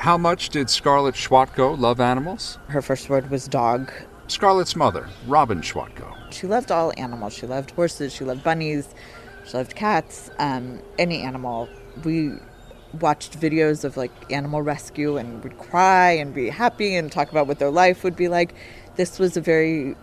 How much did Scarlett Schwatko love animals? Her first word was dog. Scarlett's mother, Robin Schwatko. She loved all animals. She loved horses, she loved bunnies, she loved cats, um, any animal. We watched videos of like animal rescue and would cry and be happy and talk about what their life would be like. This was a very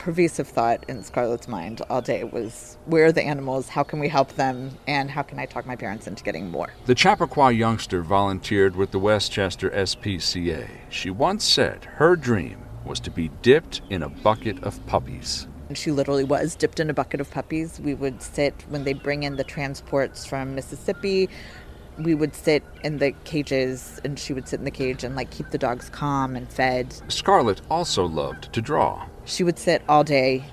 pervasive thought in Scarlett's mind all day was where are the animals, how can we help them, and how can I talk my parents into getting more. The Chappaqua youngster volunteered with the Westchester SPCA. She once said her dream was to be dipped in a bucket of puppies. And she literally was dipped in a bucket of puppies. We would sit when they bring in the transports from Mississippi. We would sit in the cages, and she would sit in the cage and like keep the dogs calm and fed. Scarlett also loved to draw. She would sit all day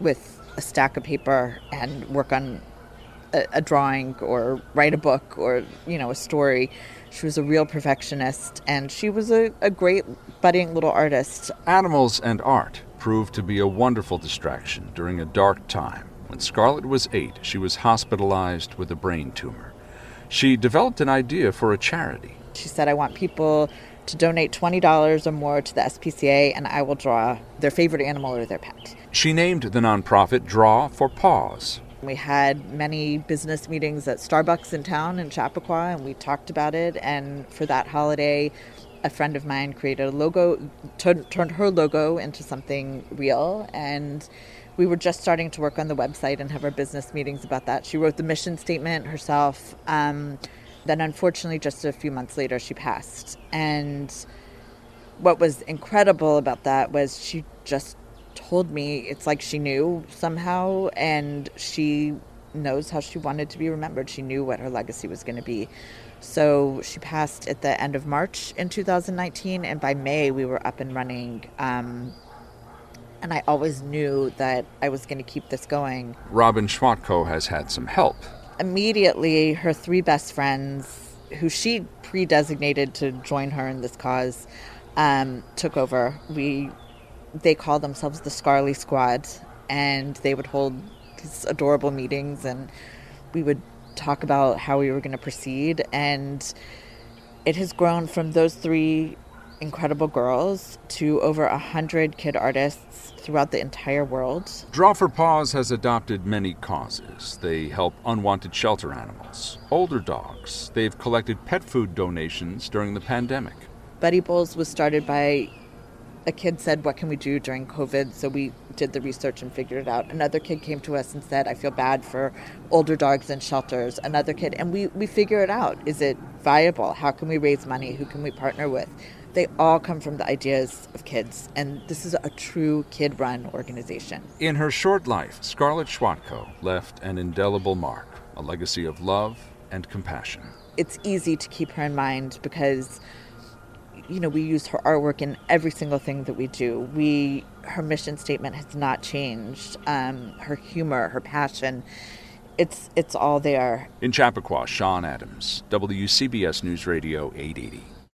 with a stack of paper and work on a, a drawing or write a book or you know a story. She was a real perfectionist, and she was a, a great budding little artist. Animals and art proved to be a wonderful distraction during a dark time. When Scarlett was eight, she was hospitalized with a brain tumor. She developed an idea for a charity. She said, I want people to donate $20 or more to the SPCA, and I will draw their favorite animal or their pet. She named the nonprofit Draw for Paws. We had many business meetings at Starbucks in town in Chappaqua, and we talked about it. And for that holiday, a friend of mine created a logo, turned, turned her logo into something real, and we were just starting to work on the website and have our business meetings about that. She wrote the mission statement herself. Um, then, unfortunately, just a few months later, she passed. And what was incredible about that was she just told me it's like she knew somehow, and she knows how she wanted to be remembered. She knew what her legacy was going to be. So she passed at the end of March in 2019, and by May we were up and running. Um, and I always knew that I was going to keep this going. Robin Schwatko has had some help. Immediately, her three best friends, who she pre designated to join her in this cause, um, took over. We, they called themselves the Scarly Squad, and they would hold these adorable meetings, and we would talk about how we were going to proceed. And it has grown from those three incredible girls to over a hundred kid artists throughout the entire world. Draw for Paws has adopted many causes. They help unwanted shelter animals, older dogs. They've collected pet food donations during the pandemic. Buddy Bowls was started by a kid said, What can we do during COVID? So we did the research and figured it out. Another kid came to us and said, I feel bad for older dogs in shelters. Another kid, and we, we figure it out. Is it viable? How can we raise money? Who can we partner with? They all come from the ideas of kids, and this is a true kid run organization. In her short life, Scarlett Schwatko left an indelible mark, a legacy of love and compassion. It's easy to keep her in mind because you know, we use her artwork in every single thing that we do. We, her mission statement has not changed. Um, her humor, her passion, it's it's all there. In Chappaqua, Sean Adams, WCBS News Radio 880.